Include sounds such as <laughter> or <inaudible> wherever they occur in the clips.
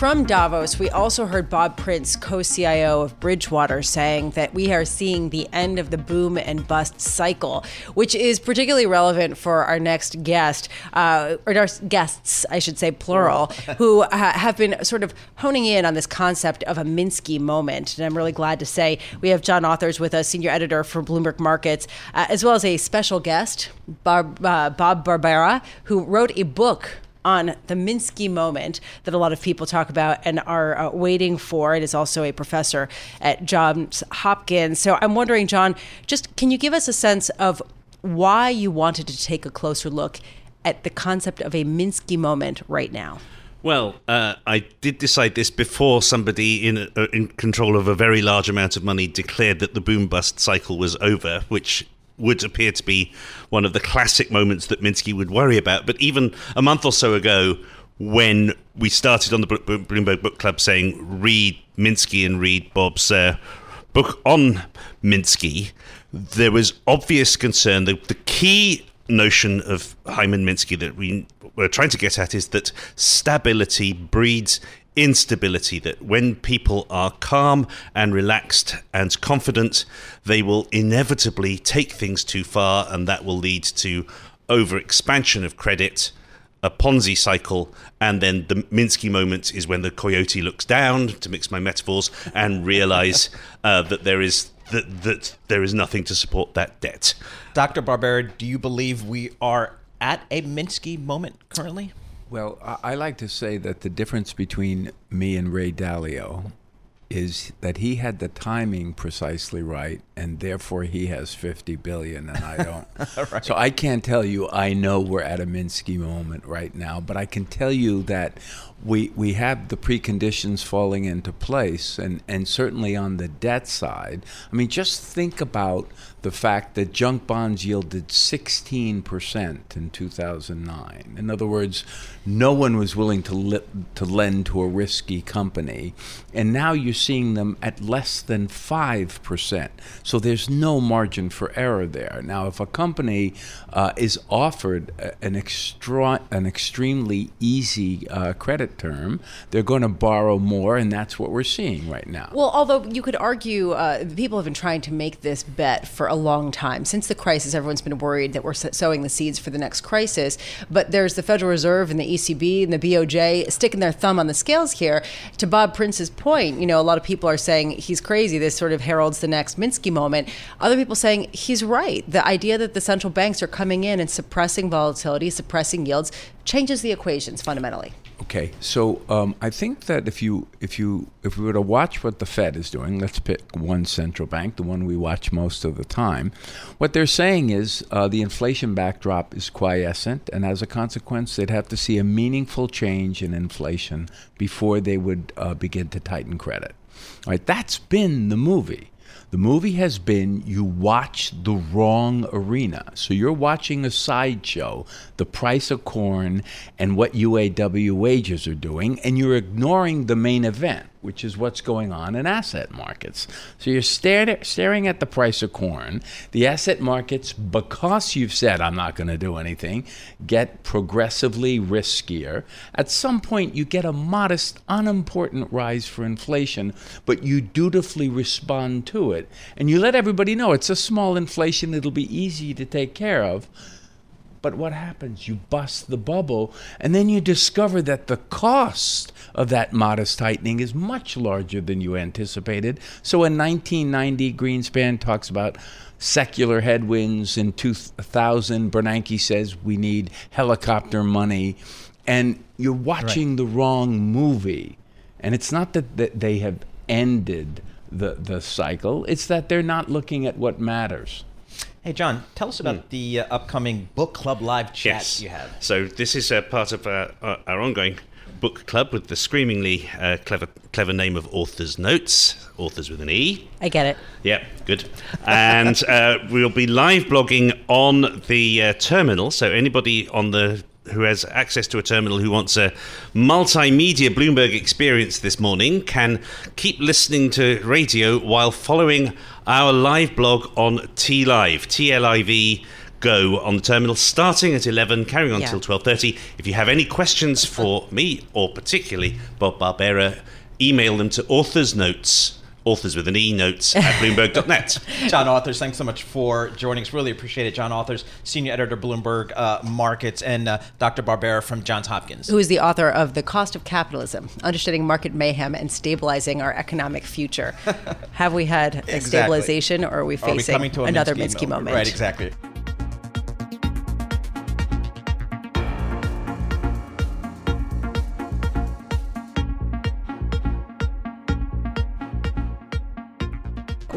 From Davos, we also heard Bob Prince, co CIO of Bridgewater, saying that we are seeing the end of the boom and bust cycle, which is particularly relevant for our next guest, uh, or our guests, I should say, plural, <laughs> who uh, have been sort of honing in on this concept of a Minsky moment. And I'm really glad to say we have John Authers with us, senior editor for Bloomberg Markets, uh, as well as a special guest, Bob, uh, Bob Barbera, who wrote a book on the Minsky moment that a lot of people talk about and are uh, waiting for. It is also a professor at Johns Hopkins. So I'm wondering, John, just can you give us a sense of why you wanted to take a closer look at the concept of a Minsky moment right now? Well, uh, I did decide this before somebody in uh, in control of a very large amount of money declared that the boom bust cycle was over, which would appear to be one of the classic moments that Minsky would worry about. But even a month or so ago, when we started on the Bloomberg Book Club saying read Minsky and read Bob's uh, book on Minsky, there was obvious concern. The, the key notion of Hyman Minsky that we were trying to get at is that stability breeds instability that when people are calm and relaxed and confident, they will inevitably take things too far, and that will lead to overexpansion of credit, a Ponzi cycle, and then the Minsky moment is when the coyote looks down, to mix my metaphors, and realize <laughs> uh, that there is that, that there is nothing to support that debt. Dr. Barbera, do you believe we are at a Minsky moment currently? Well, I, like to say that the difference between me and Ray Dalio is that he had the timing precisely right, and therefore he has 50 billion, and I don't. <laughs> right. So I can't tell you I know we're at a Minsky moment right now, but I can tell you that we we have the preconditions falling into place, and and certainly on the debt side. I mean, just think about the fact that junk bonds yielded 16% in 2009. In other words, no one was willing to, li- to lend to a risky company. And now you're seeing them at less than 5%. So there's no margin for error there. Now, if a company uh, is offered an, extra- an extremely easy uh, credit term, they're going to borrow more, and that's what we're seeing right now. Well, although you could argue uh, people have been trying to make this bet for a long time. Since the crisis, everyone's been worried that we're sowing the seeds for the next crisis. But there's the Federal Reserve and the ECB and the BOJ sticking their thumb on the scales here. To Bob Prince's point, you know, a lot of people are saying he's crazy. This sort of heralds the next Minsky moment. Other people saying he's right. The idea that the central banks are coming in and suppressing volatility, suppressing yields, changes the equations fundamentally. Okay, so um, I think that if you if you if we were to watch what the Fed is doing, let's pick one central bank, the one we watch most of the time. What they're saying is uh, the inflation backdrop is quiescent, and as a consequence, they'd have to see a meaningful change in inflation before they would uh, begin to tighten credit. All right, that's been the movie. The movie has been you watch the wrong arena. So you're watching a sideshow, the price of corn and what UAW wages are doing, and you're ignoring the main event which is what's going on in asset markets. So you're stared, staring at the price of corn. The asset markets, because you've said, I'm not going to do anything, get progressively riskier. At some point, you get a modest, unimportant rise for inflation, but you dutifully respond to it. And you let everybody know it's a small inflation, it'll be easy to take care of. But what happens? You bust the bubble, and then you discover that the cost of that modest tightening is much larger than you anticipated. So in 1990, Greenspan talks about secular headwinds. In 2000, Bernanke says we need helicopter money. And you're watching right. the wrong movie. And it's not that, that they have ended the, the cycle, it's that they're not looking at what matters. Hey, John, tell us about mm. the uh, upcoming book club live chat yes. you have. So, this is a part of our, our ongoing book club with the screamingly uh, clever clever name of Authers Notes, authors with an E. I get it. Yeah, good. And uh, we'll be live blogging on the uh, terminal, so anybody on the who has access to a terminal who wants a multimedia Bloomberg experience this morning can keep listening to radio while following our live blog on T Live, T L I V go on the terminal starting at 11 carrying on Yeah. till 12.30 if you have any questions for me or particularly bob barbera email them to authors notes authors with an e notes at bloomberg.net <laughs> John Authers, thanks so much for joining us. Really appreciate it. John Authers, Senior Editor, Bloomberg uh, Markets, and uh, Dr. Barbera from Johns Hopkins. who is the author of The Cost of Capitalism Understanding Market Mayhem and Stabilizing Our Economic Future. <laughs> Have we had a Exactly. stabilization or are we Are we facing to a another Minsky Minsky moment? Right, exactly.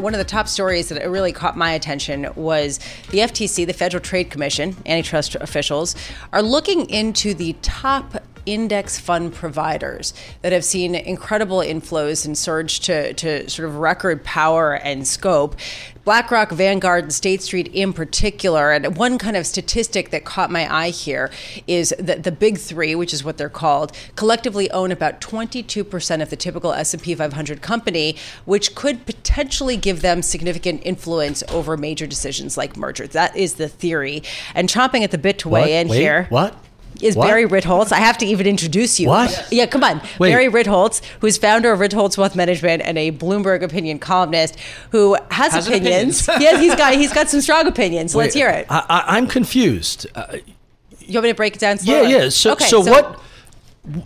One of the top stories that really caught my attention was the FTC, the Federal Trade Commission, antitrust officials, are looking into the top index fund providers that have seen incredible inflows and surge to, to sort of record power and scope. BlackRock, Vanguard, and State Street in particular. And one kind of statistic that caught my eye here is that the big three, which is what they're called, collectively own about 22% of the typical S&P 500 company, which could potentially give them significant influence over major decisions like mergers. That is the theory. And chomping at the bit to What? weigh in Wait, here What? Is What? Barry Ritholtz. I have to even introduce you. What? Yeah, come on. Wait. Barry Ritholtz, who's founder of Ritholtz Wealth Management and a Bloomberg opinion columnist who has, Has opinions. opinions. yes, he's got <laughs> he's got some strong opinions. So let's hear it. I, I, I'm confused. Uh, you want me to break it down yeah, slowly? yeah. So, okay, so, what?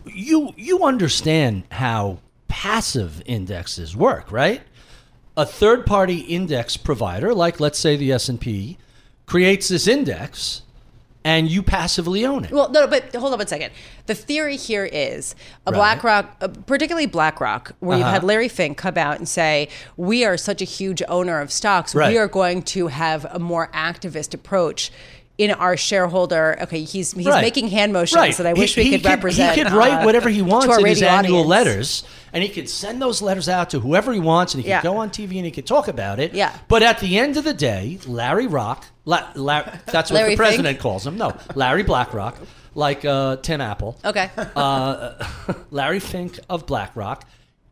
You you understand how passive indexes work, right? A third-party index provider, like let's say the S and P, creates this index, and you passively own it. Well, no, but hold on one second. The theory here is a Right. BlackRock, uh, particularly BlackRock, where you've Uh-huh. had Larry Fink come out and say, "We are such a huge owner of stocks. Right. We are going to have a more activist approach." In our shareholder, okay, he's he's Right. making hand motions Right. that I He- wish we he could, represent. He could write uh, whatever he wants in his annual audience. letters, and he could send those letters out to whoever he wants, and he Yeah. could go on TV and he could talk about it. Yeah. But at the end of the day, Larry Rock, La, La, that's what the Fink? president calls him. No, Larry BlackRock, like uh, Tim Apple. Okay. Uh, <laughs> Larry Fink of BlackRock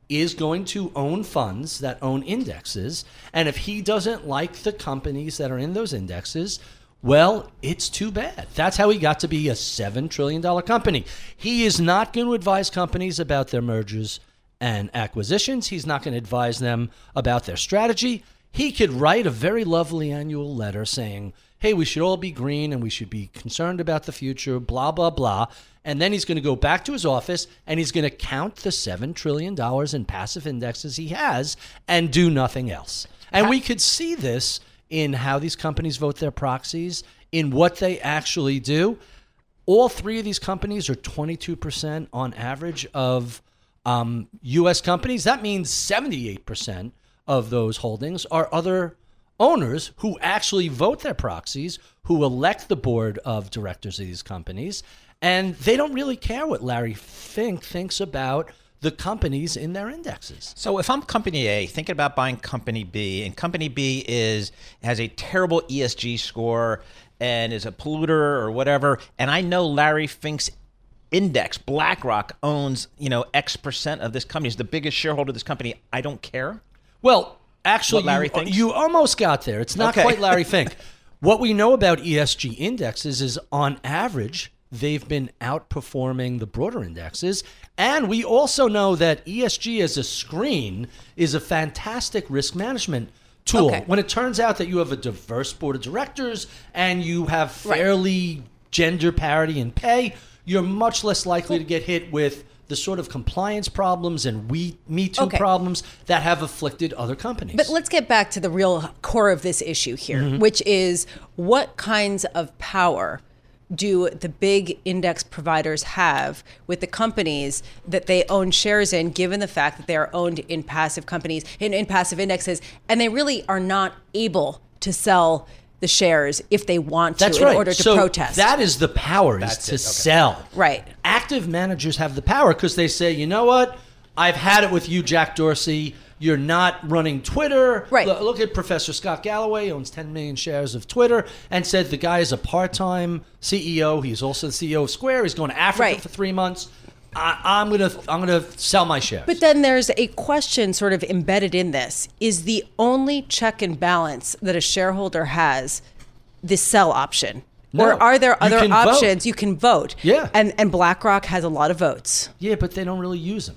is going to own funds that own indexes. And if he doesn't like the companies that are in those indexes, well, it's too bad. That's how he got to be a $7 trillion company. He is not going to advise companies about their mergers and acquisitions. He's not going to advise them about their strategy. He could write a very lovely annual letter saying, hey, we should all be green and we should be concerned about the future, blah, blah, blah. And then he's going to go back to his office and he's going to count the $7 trillion in passive indexes he has and do nothing else. And we could see this in how these companies vote their proxies, in what they actually do. All three of these companies are 22% on average of um, U.S. companies. That means 78% of those holdings are other owners who actually vote their proxies, who elect the board of directors of these companies, and they don't really care what Larry Fink thinks about the companies in their indexes. So if I'm company A thinking about buying company B and company B is has a terrible ESG score and is a polluter or whatever and I know Larry Fink's index BlackRock owns, you know, X percent of this company is the biggest shareholder of this company, I don't care. Well, actually, What Larry you, thinks? you almost got there. It's not Okay. quite Larry Fink. <laughs> what we know about ESG indexes is, on average, they've been outperforming the broader indexes. And we also know that ESG as a screen is a fantastic risk management tool. Okay. When it turns out that you have a diverse board of directors and you have fairly gender parity in pay, you're much less likely to get hit with the sort of compliance problems and we Me Too Okay. problems that have afflicted other companies. But let's get back to the real core of this issue here, Mm-hmm. which is what kinds of power do the big index providers have with the companies that they own shares in, given the fact that they are owned in passive companies, in, in passive indexes, and they really are not able to sell the shares if they want to That's in right. order to so protest. That is the power is to sell. Right. Active managers have the power because they say, you know what? I've had it with you, Jack Dorsey. You're not running Twitter. Right. Lo- Look at Professor Scott Galloway, owns 10 million shares of Twitter, and said the guy is a part time CEO. He's also the CEO of Square. He's going to Africa Right. for three months. I, I'm gonna I'm gonna sell my shares. But then there's a question sort of embedded in this. Is the only check and balance that a shareholder has the sell option? No. Or are there You other vote. options you can vote? Yeah. And and BlackRock has a lot of votes. yeah, but they don't really use them.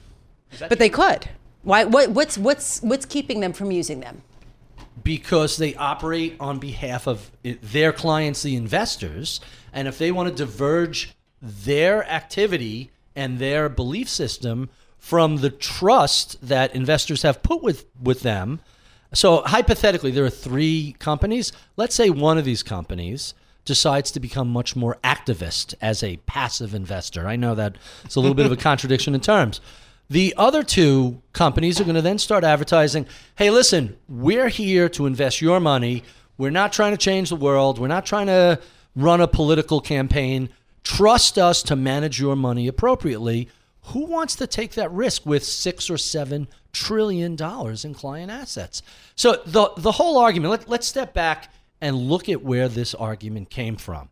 But they could. Why what what's what's what's keeping them from using them? because they operate on behalf of eh, their clients, the investors, and if they want to diverge their activity and their belief system from the trust that investors have put with with them. So hypothetically, there are three companies. Let's say one of these companies decides to become much more activist as a passive investor. I know that it's a little bit of a <laughs> contradiction in terms. The other two companies are going to then start advertising hey, listen, we're here to invest your money. We're not trying to change the world. We're not trying to run a political campaign. Trust us to manage your money appropriately. Who wants to take that risk with six or seven trillion dollars in client assets? So the the whole argument. Let, let's step back and look at where this argument came from.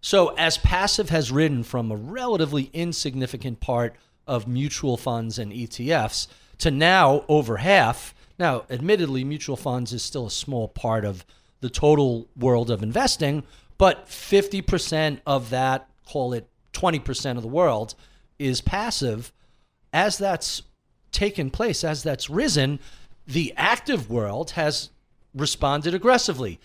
So, as passive has ridden from a relatively insignificant part of mutual funds and ETFs to now over half, now, admittedly, mutual funds is still a small part of the total world of investing, but 50% of that, call it 20% of the world, is passive. As that's taken place, as that's risen, the active world has responded aggressively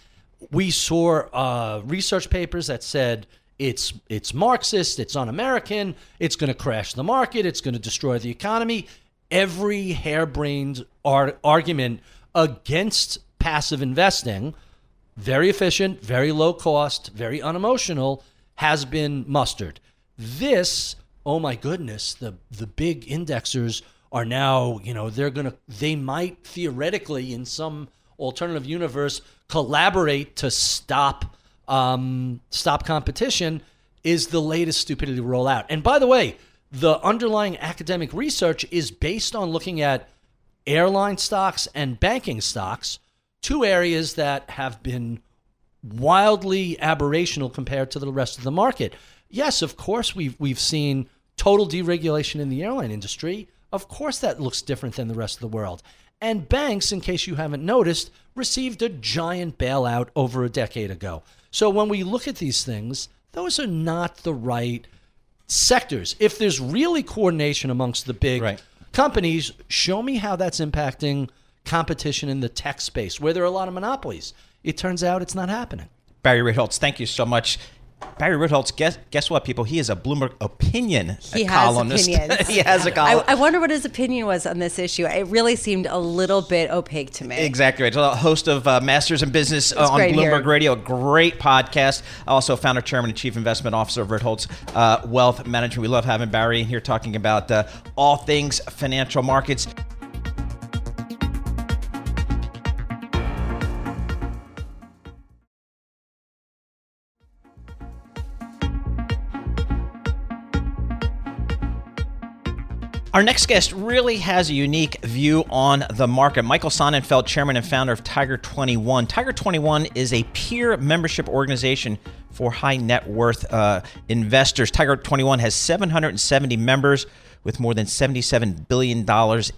we saw uh, research papers that said it's it's Marxist, it's un-American, it's going to crash the market, it's going to destroy the economy. Every harebrained ar- argument against passive investing, very efficient, very low cost, very unemotional, has been mustered. This, oh my goodness, the the big indexers are now, you know, they're going to they might theoretically in some alternative universe collaborate to stop um, stop competition is the latest stupidity rollout. And by the way, the underlying academic research is based on looking at airline stocks and banking stocks, two areas that have been wildly aberrational compared to the rest of the market. Yes, of course we've we've seen total deregulation in the airline industry. Of course that looks different than the rest of the world. And banks, in case you haven't noticed, received a giant bailout over a decade ago. So when we look at these things, those are not the right sectors. If there's really coordination amongst the big Right. companies, show me how that's impacting competition in the tech space where there are a lot of monopolies. It turns out it's not happening. Barry Ritholtz, thank you so much. Barry Ritholtz, guess guess what, people? He is a Bloomberg opinion He has columnist. opinions. <laughs> he has a I, column. I wonder what his opinion was on this issue. It really seemed a little bit opaque to me. Exactly right. So, a host of uh, Masters in Business uh, on Bloomberg here. Radio, a great podcast. Also, founder, chairman, and chief investment officer of Ritholtz uh, Wealth Management. We love having Barry in here talking about uh, all things financial markets. Our next guest really has a unique view on the market. Michael Sonnenfeldt, chairman and founder of Tiger 21. Tiger 21 is a peer membership organization for high net worth uh, investors. Tiger 21 has 770 members with more than $77 billion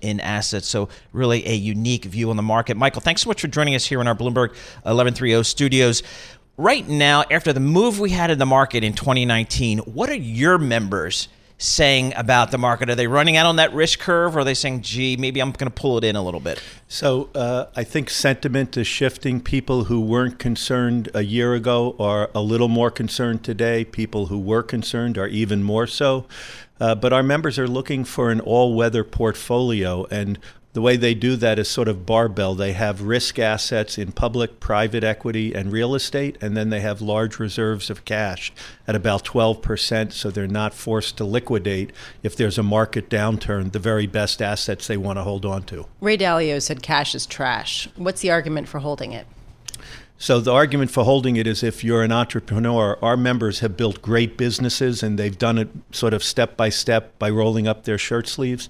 in assets. So, really a unique view on the market. Michael, thanks so much for joining us here in our Bloomberg 1130 studios. Right now, after the move we had in the market in 2019, what are your members? Saying about the market? Are they running out on that risk curve, or are they saying, "Gee, maybe I'm going to pull it in a little bit"? So uh, I think sentiment is shifting. People who weren't concerned a year ago are a little more concerned today. People who were concerned are even more so. Uh, but our members are looking for an all-weather portfolio, and the way they do that is sort of barbell. They have risk assets in public, private equity, and real estate, and then they have large reserves of cash at about 12%, so they're not forced to liquidate if there's a market downturn, the very best assets they want to hold on to. Ray Dalio said cash is trash. What's the argument for holding it? So the argument for holding it is if you're an entrepreneur, our members have built great businesses and they've done it sort of step by step by rolling up their shirt sleeves.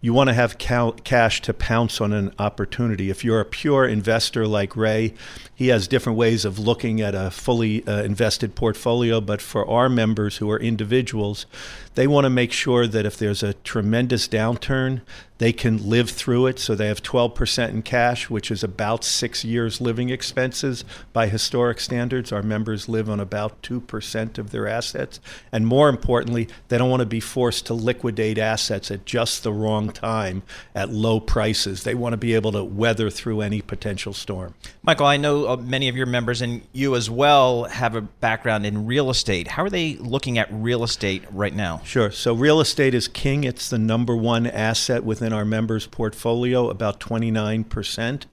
You want to have ca- cash to pounce on an opportunity. If you're a pure investor like Ray, he has different ways of looking at a fully uh, invested portfolio. But for our members who are individuals, they want to make sure that if there's a tremendous downturn, they can live through it. So they have 12% in cash, which is about six years' living expenses by historic standards. Our members live on about 2% of their assets. And more importantly, they don't want to be forced to liquidate assets at just the wrong time at low prices. They want to be able to weather through any potential storm. Michael, I know uh, many of your members and you as well have a background in real estate. How are they looking at real estate right now? Sure. So real estate is king. It's the number one asset within our members' portfolio, about 29%.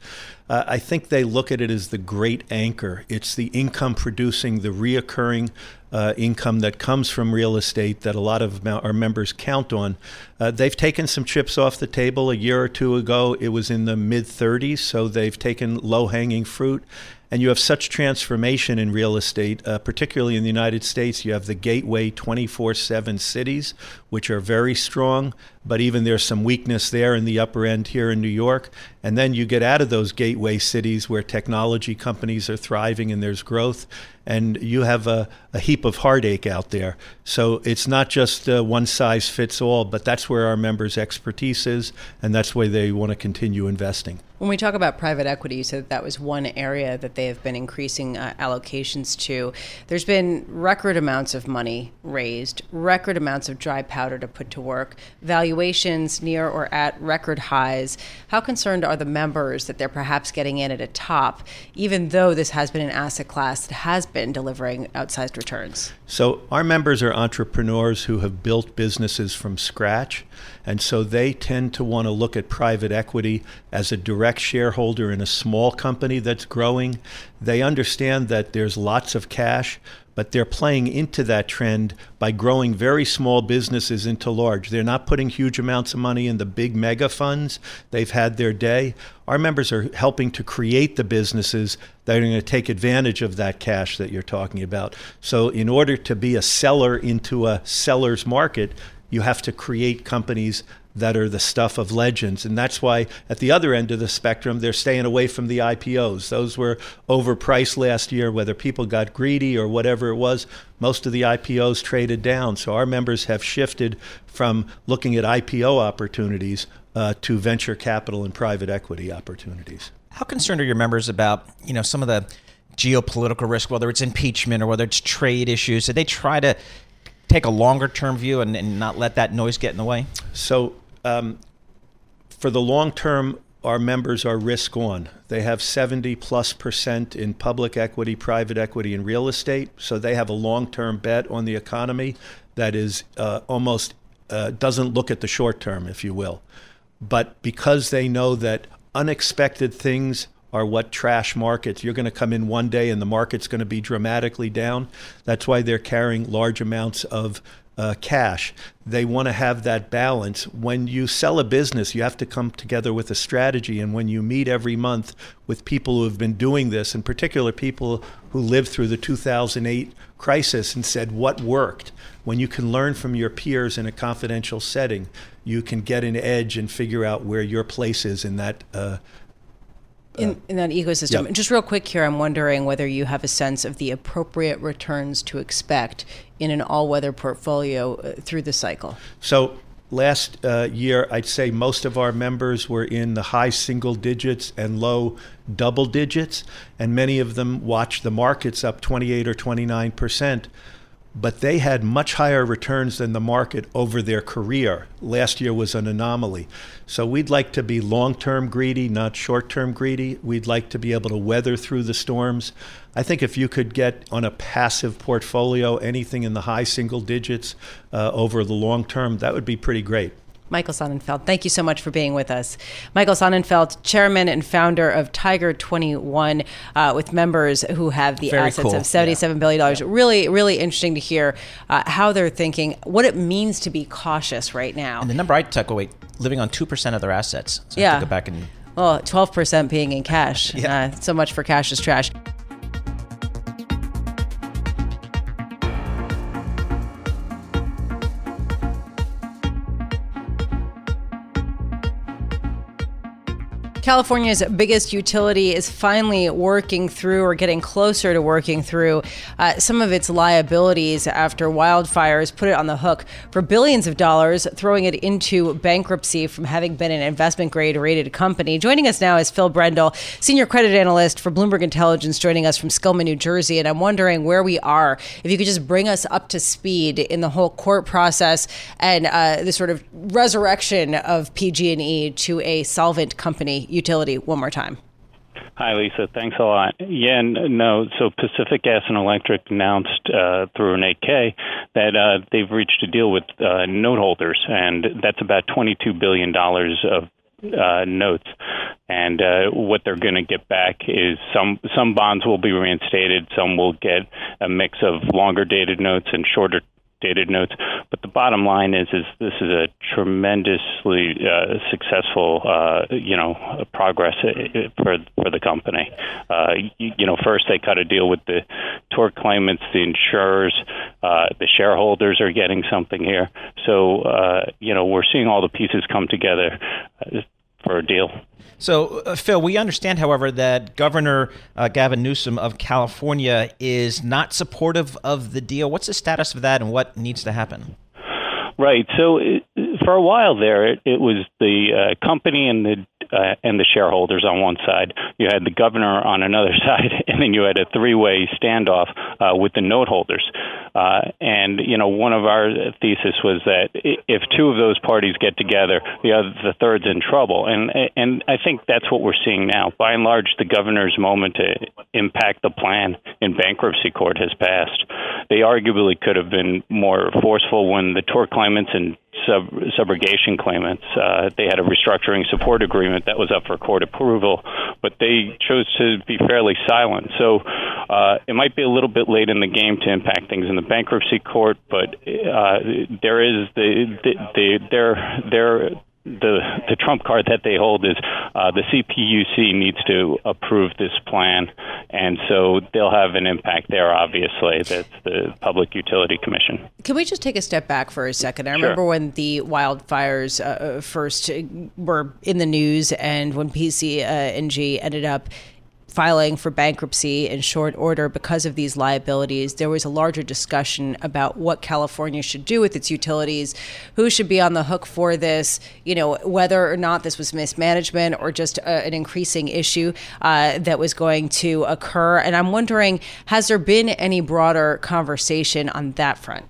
Uh, I think they look at it as the great anchor. It's the income producing, the reoccurring uh, income that comes from real estate that a lot of our members count on. Uh, they've taken some chips off the table. A year or two ago, it was in the mid 30s, so they've taken low hanging fruit. And you have such transformation in real estate, uh, particularly in the United States. You have the gateway 24 7 cities, which are very strong, but even there's some weakness there in the upper end here in New York. And then you get out of those gateway cities where technology companies are thriving and there's growth, and you have a, a heap of heartache out there. So it's not just uh, one size fits all, but that's where our members' expertise is, and that's where they want to continue investing. When we talk about private equity, you said that, that was one area that they have been increasing uh, allocations to. There's been record amounts of money raised, record amounts of dry powder to put to work, valuations near or at record highs. How concerned are the members that they're perhaps getting in at a top, even though this has been an asset class that has been delivering outsized returns? So, our members are entrepreneurs who have built businesses from scratch. And so they tend to want to look at private equity as a direct shareholder in a small company that's growing. They understand that there's lots of cash, but they're playing into that trend by growing very small businesses into large. They're not putting huge amounts of money in the big mega funds. They've had their day. Our members are helping to create the businesses that are going to take advantage of that cash that you're talking about. So, in order to be a seller into a seller's market, you have to create companies that are the stuff of legends. And that's why at the other end of the spectrum, they're staying away from the IPOs. Those were overpriced last year, whether people got greedy or whatever it was. Most of the IPOs traded down. So our members have shifted from looking at IPO opportunities uh, to venture capital and private equity opportunities. How concerned are your members about, you know, some of the geopolitical risk, whether it's impeachment or whether it's trade issues? Did they try to take a longer term view and, and not let that noise get in the way? So um, for the long term, our members are risk on. They have 70 plus percent in public equity, private equity, and real estate. So they have a long term bet on the economy that is uh, almost uh, doesn't look at the short term, if you will. But because they know that unexpected things are what trash markets. You're going to come in one day and the market's going to be dramatically down. That's why they're carrying large amounts of uh, cash. They want to have that balance. When you sell a business, you have to come together with a strategy. And when you meet every month with people who have been doing this, in particular people who lived through the 2008 crisis and said, What worked? When you can learn from your peers in a confidential setting, you can get an edge and figure out where your place is in that. Uh, in, in that ecosystem. Just real quick here, I'm wondering whether you have a sense of the appropriate returns to expect in an all weather portfolio uh, through the cycle. So, last uh, year, I'd say most of our members were in the high single digits and low double digits, and many of them watched the markets up 28 or 29 percent but they had much higher returns than the market over their career. Last year was an anomaly. So we'd like to be long term greedy, not short term greedy. We'd like to be able to weather through the storms. I think if you could get on a passive portfolio anything in the high single digits uh, over the long term, that would be pretty great. Michael Sonnenfeldt, thank you so much for being with us. Michael Sonnenfeldt, chairman and founder of Tiger 21, uh, with members who have the Very assets cool. of seventy-seven yeah. billion dollars. Yeah. Really, really interesting to hear uh, how they're thinking, what it means to be cautious right now. And the number I took away, living on 2% of their assets. So yeah. go back and. Well, 12% being in cash. <laughs> Yeah. Uh, so much for cash is trash. California's biggest utility is finally working through or getting closer to working through uh, some of its liabilities after wildfires put it on the hook for billions of dollars, throwing it into bankruptcy from having been an investment grade rated company. Joining us now is Phil Brendel, senior credit analyst for Bloomberg Intelligence, joining us from Skillman, New Jersey. And I'm wondering where we are. If you could just bring us up to speed in the whole court process and uh, the sort of resurrection of PG&E to a solvent company utility one more time. Hi, Lisa. Thanks a lot. Yeah, no. So Pacific Gas and Electric announced uh, through an 8K that uh, they've reached a deal with uh, note holders, and that's about $22 billion of uh, notes. And uh, what they're going to get back is some some bonds will be reinstated, some will get a mix of longer dated notes and shorter dated notes. But the bottom line is, is this is a tremendously uh, successful, uh, you know, progress uh, for for the company. Uh, you, you, know, first they cut a deal with the tort claimants, the insurers, uh, the shareholders are getting something here. So, uh, you know, we're seeing all the pieces come together for a deal. So, uh, Phil, we understand, however, that Governor uh, Gavin Newsom of California is not supportive of the deal. What's the status of that and what needs to happen? Right. So, it, for a while there, it, it was the uh, company and the uh, and the shareholders on one side. You had the governor on another <laughs> side, and then you had a three-way standoff uh, with the note holders. Uh, and you know, one of our thesis was that if two of those parties get together, the other, the third's in trouble. And and I think that's what we're seeing now. By and large, the governor's moment to impact the plan in bankruptcy court has passed. They arguably could have been more forceful when the tort claimants and sub- subrogation claimants. Uh, they had a restructuring support agreement that was up for court approval, but they chose to be fairly silent. So uh, it might be a little bit late in the game to impact things in the bankruptcy court, but uh, there is the, the, the their their the the trump card that they hold is uh, the CPUC needs to approve this plan, and so they'll have an impact there. Obviously, that's the Public Utility Commission. Can we just take a step back for a second? I sure. remember when the wildfires uh, first were in the news, and when PSE&G ended up filing for bankruptcy in short order because of these liabilities, there was a larger discussion about what California should do with its utilities, who should be on the hook for this, you know, whether or not this was mismanagement or just a, an increasing issue uh, that was going to occur. And I'm wondering, has there been any broader conversation on that front?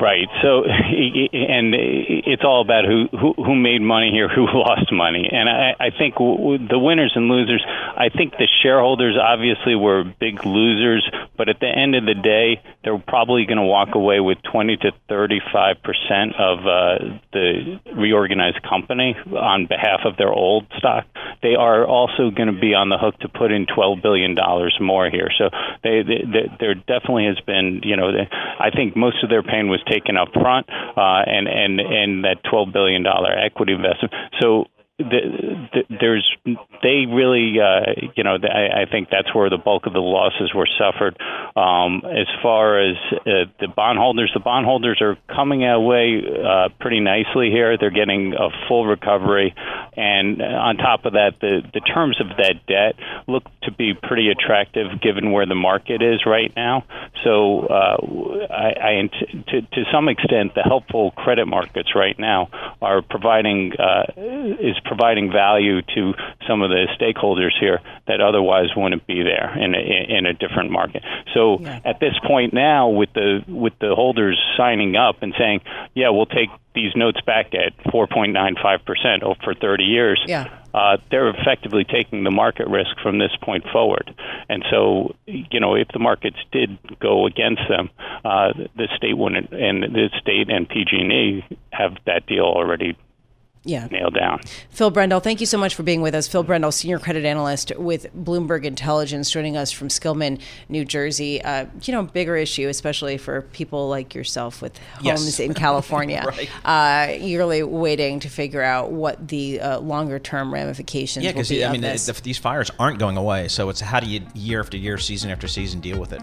Right. So, <laughs> and it's all about who who, made money here, <laughs> who lost money, and I, I think the winners and losers. I think the shareholders obviously were big losers, but at the end of the day, they're probably going to walk away with 20 to 35 percent of uh, the reorganized company on behalf of their old stock. They are also going to be on the hook to put in 12 billion dollars more here. So, they, they, there definitely has been, you know, I think most of their pain was taken up front, uh, and and and that twelve billion dollar equity investment. So the, the, there's they really uh, you know I, I think that's where the bulk of the losses were suffered. Um, as far as uh, the bondholders, the bondholders are coming away uh, pretty nicely here. They're getting a full recovery, and on top of that, the the terms of that debt look to be pretty attractive given where the market is right now. So uh, I, I to to some extent, the helpful credit markets right now are providing uh, is providing value to some of the stakeholders here that otherwise wouldn't be there in a, in a different market. So yeah. at this point now, with the with the holders signing up and saying, "Yeah, we'll take these notes back at 4.95 percent for 30 years," yeah. Uh, they're effectively taking the market risk from this point forward. And so, you know, if the markets did go against them, uh, the state wouldn't, and the state and PG&E have that deal already yeah. nailed down. Phil Brendel, thank you so much for being with us. Phil Brendel, senior credit analyst with Bloomberg Intelligence, joining us from Skillman, New Jersey. Uh, you know, bigger issue, especially for people like yourself with homes yes. in <laughs> California. right. uh, eagerly waiting to figure out what the uh, longer term ramifications. Yeah, because I mean, the, these fires aren't going away. So it's how do you year after year, season after season, deal with it?